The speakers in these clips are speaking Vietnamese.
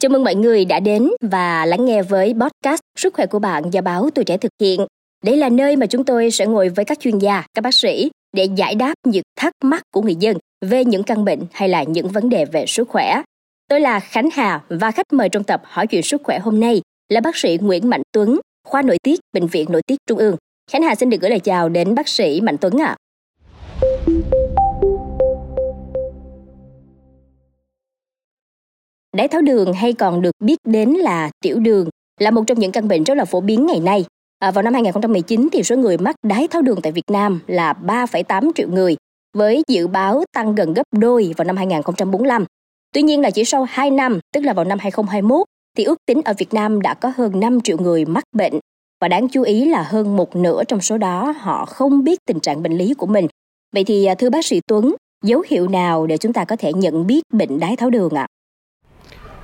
Chào mừng mọi người đã đến và lắng nghe với podcast Sức khỏe của bạn do báo Tuổi Trẻ thực hiện. Đây là nơi mà chúng tôi sẽ ngồi với các chuyên gia, các bác sĩ để giải đáp những thắc mắc của người dân về những căn bệnh hay là những vấn đề về sức khỏe. Tôi là Khánh Hà và khách mời trong tập hỏi chuyện sức khỏe hôm nay là bác sĩ Nguyễn Mạnh Tuấn, khoa nội tiết, Bệnh viện Nội tiết Trung ương. Khánh Hà xin được gửi lời chào đến bác sĩ Mạnh Tuấn ạ. À. Đái tháo đường hay còn được biết đến là tiểu đường là một trong những căn bệnh rất là phổ biến ngày nay. À, vào năm 2019 thì số người mắc đái tháo đường tại Việt Nam là 3,8 triệu người, với dự báo tăng gần gấp đôi vào năm 2045. Tuy nhiên là chỉ sau 2 năm, tức là vào năm 2021, thì ước tính ở Việt Nam đã có hơn 5 triệu người mắc bệnh. Và đáng chú ý là hơn một nửa trong số đó họ không biết tình trạng bệnh lý của mình. Vậy thì à, thưa bác sĩ Tuấn, dấu hiệu nào để chúng ta có thể nhận biết bệnh đái tháo đường ạ? À?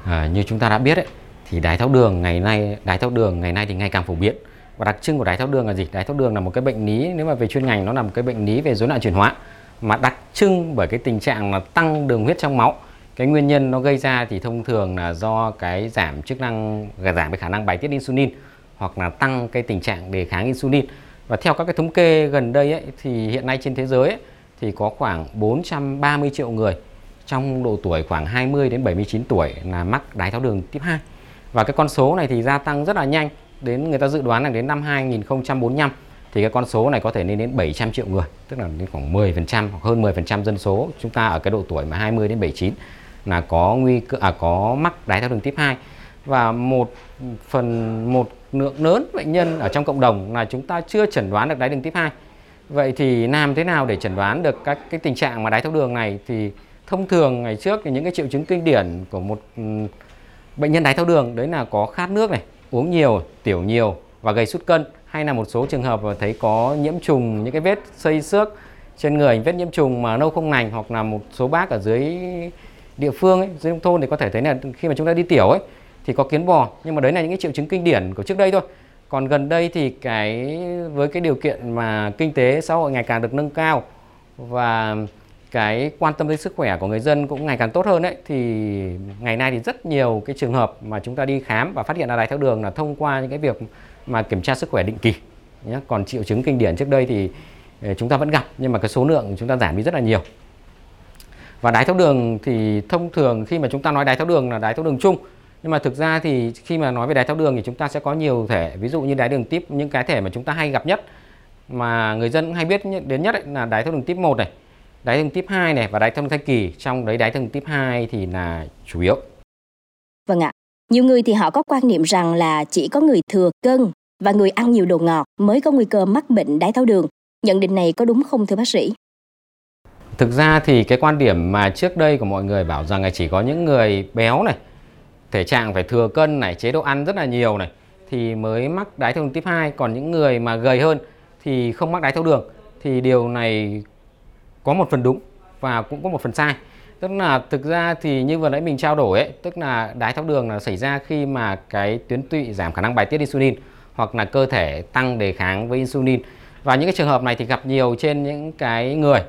À, như chúng ta đã biết ấy, thì đái tháo đường ngày nay đái tháo đường ngày nay thì ngày càng phổ biến. Và đặc trưng của đái tháo đường là gì? Đái tháo đường là một cái bệnh lý nếu mà về chuyên ngành nó là một cái bệnh lý về rối loạn chuyển hóa. Mà đặc trưng bởi cái tình trạng là tăng đường huyết trong máu cái nguyên nhân nó gây ra thì thông thường là do cái giảm chức năng giảm cái khả năng bài tiết insulin hoặc là tăng cái tình trạng đề kháng insulin. Và theo các cái thống kê gần đây ấy, thì hiện nay trên thế giới ấy, thì có khoảng 430 triệu người trong độ tuổi khoảng 20 đến 79 tuổi là mắc đái tháo đường tiếp 2 và cái con số này thì gia tăng rất là nhanh, đến người ta dự đoán là đến năm 2045 thì cái con số này có thể lên đến 700 triệu người, tức là đến khoảng 10% hoặc hơn 10% dân số chúng ta ở cái độ tuổi mà 20 đến 79 là có nguy cơ à có mắc đái tháo đường tiếp 2 và một phần, một lượng lớn bệnh nhân ở trong cộng đồng là chúng ta chưa chẩn đoán được đái đường tiếp 2. Vậy thì làm thế nào để chẩn đoán được các cái tình trạng mà đái tháo đường này thì thông thường ngày trước thì những cái triệu chứng kinh điển của một ừ, bệnh nhân đái tháo đường đấy là có khát nước này, uống nhiều, tiểu nhiều và gây sút cân. Hay là một số trường hợp thấy có nhiễm trùng những cái vết xây xước trên người vết nhiễm trùng mà nâu không lành hoặc là một số bác ở dưới địa phương ấy, dưới nông thôn thì có thể thấy là khi mà chúng ta đi tiểu ấy thì có kiến bò. Nhưng mà đấy là những cái triệu chứng kinh điển của trước đây thôi. Còn gần đây thì cái với cái điều kiện mà kinh tế xã hội ngày càng được nâng cao và cái quan tâm đến sức khỏe của người dân cũng ngày càng tốt hơn đấy thì ngày nay thì rất nhiều cái trường hợp mà chúng ta đi khám và phát hiện ra đái tháo đường là thông qua những cái việc mà kiểm tra sức khỏe định kỳ nhé còn triệu chứng kinh điển trước đây thì ờ, chúng ta vẫn gặp, nhưng mà cái số lượng chúng ta giảm đi rất là nhiều. Và đái tháo đường thì thông thường khi mà chúng ta nói đái tháo đường là đái tháo đường chung, nhưng mà thực ra thì khi mà nói về đái tháo đường thì chúng ta sẽ có nhiều thể, ví dụ như đái đường tiếp, những cái thể mà chúng ta hay gặp nhất mà người dân hay biết đến nhất là đái tháo đường tiếp 1 này đái tháo đường tiếp 2 này và đái tháo đường thai kỳ. Trong đấy đái tháo đường tiếp 2 thì là chủ yếu. Vâng ạ. Nhiều người thì họ có quan niệm rằng là chỉ có người thừa cân và người ăn nhiều đồ ngọt mới có nguy cơ mắc bệnh đái tháo đường. Nhận định này có đúng không thưa bác sĩ? Thực ra thì cái quan điểm mà trước đây của mọi người bảo rằng là chỉ có những người béo này, thể trạng phải thừa cân này, chế độ ăn rất là nhiều này thì mới mắc đái tháo đường tiếp 2, còn những người mà gầy hơn thì không mắc đái tháo đường. Thì điều này có một phần đúng và cũng có một phần sai. Tức là thực ra thì như vừa nãy mình trao đổi ấy, tức là đái tháo đường là xảy ra khi mà cái tuyến tụy giảm khả năng bài tiết insulin hoặc là cơ thể tăng đề kháng với insulin. Và những cái trường hợp này thì gặp nhiều trên những cái người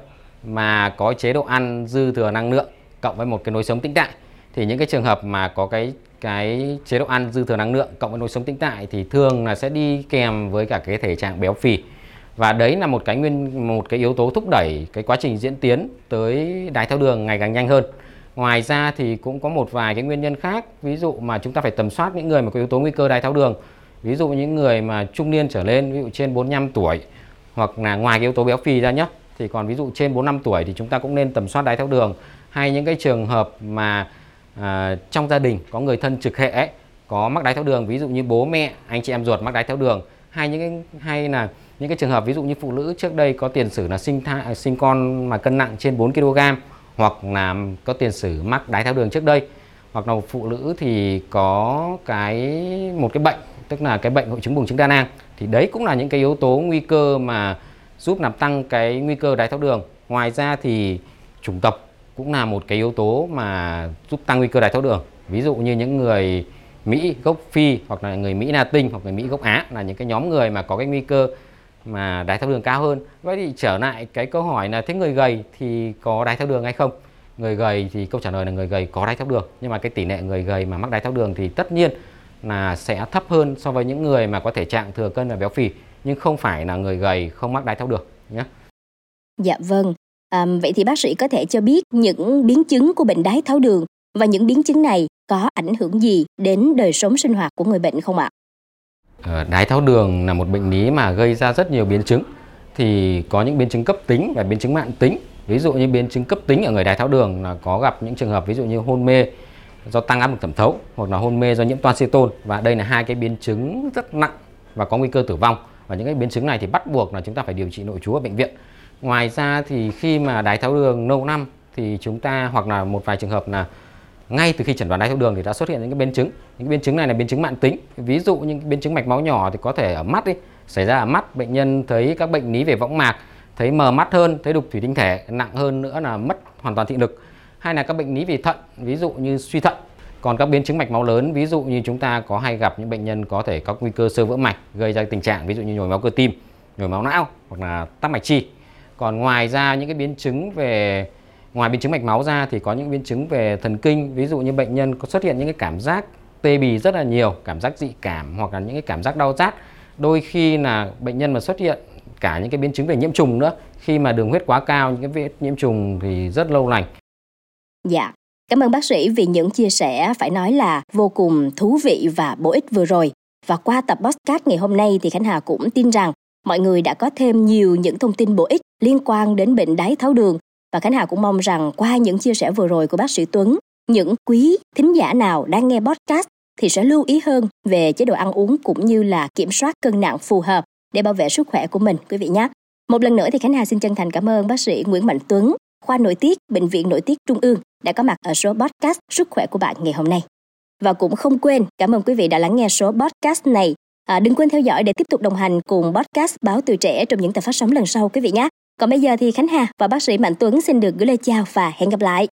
mà có chế độ ăn dư thừa năng lượng cộng với một cái lối sống tĩnh tại thì những cái trường hợp mà có cái cái chế độ ăn dư thừa năng lượng cộng với lối sống tĩnh tại thì thường là sẽ đi kèm với cả cái thể trạng béo phì và đấy là một cái nguyên một cái yếu tố thúc đẩy cái quá trình diễn tiến tới đái tháo đường ngày càng nhanh hơn. Ngoài ra thì cũng có một vài cái nguyên nhân khác. Ví dụ mà chúng ta phải tầm soát những người mà có yếu tố nguy cơ đái tháo đường. Ví dụ những người mà trung niên trở lên ví dụ trên 45 tuổi hoặc là ngoài cái yếu tố béo phì ra nhé thì còn ví dụ trên 4 năm tuổi thì chúng ta cũng nên tầm soát đái tháo đường. Hay những cái trường hợp mà à, trong gia đình có người thân trực hệ ấy, có mắc đái tháo đường ví dụ như bố mẹ anh chị em ruột mắc đái tháo đường hay những cái, hay là những cái trường hợp ví dụ như phụ nữ trước đây có tiền sử là sinh thai à, sinh con mà cân nặng trên 4 kg hoặc là có tiền sử mắc đái tháo đường trước đây, hoặc là phụ nữ thì có cái, một cái bệnh, tức là cái bệnh hội chứng buồng trứng đa nang, thì đấy cũng là những cái yếu tố nguy cơ mà giúp làm tăng cái nguy cơ đái tháo đường. Ngoài ra thì chủng tộc cũng là một cái yếu tố mà giúp tăng nguy cơ đái tháo đường. Ví dụ như những người Mỹ gốc Phi hoặc là người Mỹ Latin hoặc người Mỹ gốc Á là những cái nhóm người mà có cái nguy cơ mà đái tháo đường cao hơn. Vậy thì trở lại cái câu hỏi là thế người gầy thì có đái tháo đường hay không? người gầy thì câu trả lời là người gầy có đái tháo đường nhưng mà cái tỷ lệ người gầy mà mắc đái tháo đường thì tất nhiên là sẽ thấp hơn so với những người mà có thể trạng thừa cân và béo phì nhưng không phải là người gầy không mắc đái tháo đường nhé. Dạ vâng. À, vậy thì bác sĩ có thể cho biết những biến chứng của bệnh đái tháo đường và những biến chứng này có ảnh hưởng gì đến đời sống sinh hoạt của người bệnh không ạ? Ờ, đái tháo đường là một bệnh lý mà gây ra rất nhiều biến chứng. Thì có những biến chứng cấp tính và biến chứng mạng tính. Ví dụ như biến chứng cấp tính ở người đái tháo đường là có gặp những trường hợp ví dụ như hôn mê do tăng áp lực thẩm thấu, hoặc là hôn mê do nhiễm toan ceton và đây là hai cái biến chứng rất nặng và có nguy cơ tử vong. Và những cái biến chứng này thì bắt buộc là chúng ta phải điều trị nội trú ở bệnh viện. Ngoài ra thì khi mà đái tháo đường lâu năm thì chúng ta, hoặc là một vài trường hợp là ngay từ khi chẩn đoán đái tháo đường thì đã xuất hiện những cái biến chứng. Những cái biến chứng này là biến chứng mạng tính. Ví dụ những biến chứng mạch máu nhỏ thì có thể ở mắt đi, xảy ra ở mắt, bệnh nhân thấy các bệnh lý về võng mạc, thấy mờ mắt hơn, thấy đục thủy tinh thể, nặng hơn nữa là mất hoàn toàn thị lực. Hay là các bệnh lý về thận, ví dụ như suy thận. Còn các biến chứng mạch máu lớn, ví dụ như chúng ta có hay gặp những bệnh nhân có thể có nguy cơ sơ vỡ mạch, gây ra tình trạng ví dụ như nhồi máu cơ tim, nhồi máu não hoặc là tắc mạch chi. Còn ngoài ra những cái biến chứng về ngoài biến chứng mạch máu ra thì có những biến chứng về thần kinh, ví dụ như bệnh nhân có xuất hiện những cái cảm giác tê bì rất là nhiều, cảm giác dị cảm hoặc là những cái cảm giác đau rát. Đôi khi là bệnh nhân mà xuất hiện cả những cái biến chứng về nhiễm trùng nữa, khi mà đường huyết quá cao, những cái vết nhiễm trùng thì rất lâu lành. Dạ. Cảm ơn bác sĩ vì những chia sẻ phải nói là vô cùng thú vị và bổ ích vừa rồi. Và qua tập podcast ngày hôm nay thì khánh hà cũng tin rằng mọi người đã có thêm nhiều những thông tin bổ ích liên quan đến bệnh đái tháo đường và Khánh Hà cũng mong rằng qua những chia sẻ vừa rồi của bác sĩ Tuấn, những quý thính giả nào đang nghe podcast thì sẽ lưu ý hơn về chế độ ăn uống cũng như là kiểm soát cân nặng phù hợp để bảo vệ sức khỏe của mình quý vị nhé. Một lần nữa thì Khánh Hà xin chân thành cảm ơn bác sĩ Nguyễn Mạnh Tuấn, khoa nội tiết, Bệnh viện Nội tiết Trung ương đã có mặt ở số podcast Sức khỏe của bạn ngày hôm nay. Và cũng không quên cảm ơn quý vị đã lắng nghe số podcast này. À, đừng quên theo dõi để tiếp tục đồng hành cùng podcast Báo Tuổi Trẻ trong những tập phát sóng lần sau quý vị nhé. Còn bây giờ thì Khánh Hà và bác sĩ Mạnh Tuấn xin được gửi lời chào và hẹn gặp lại.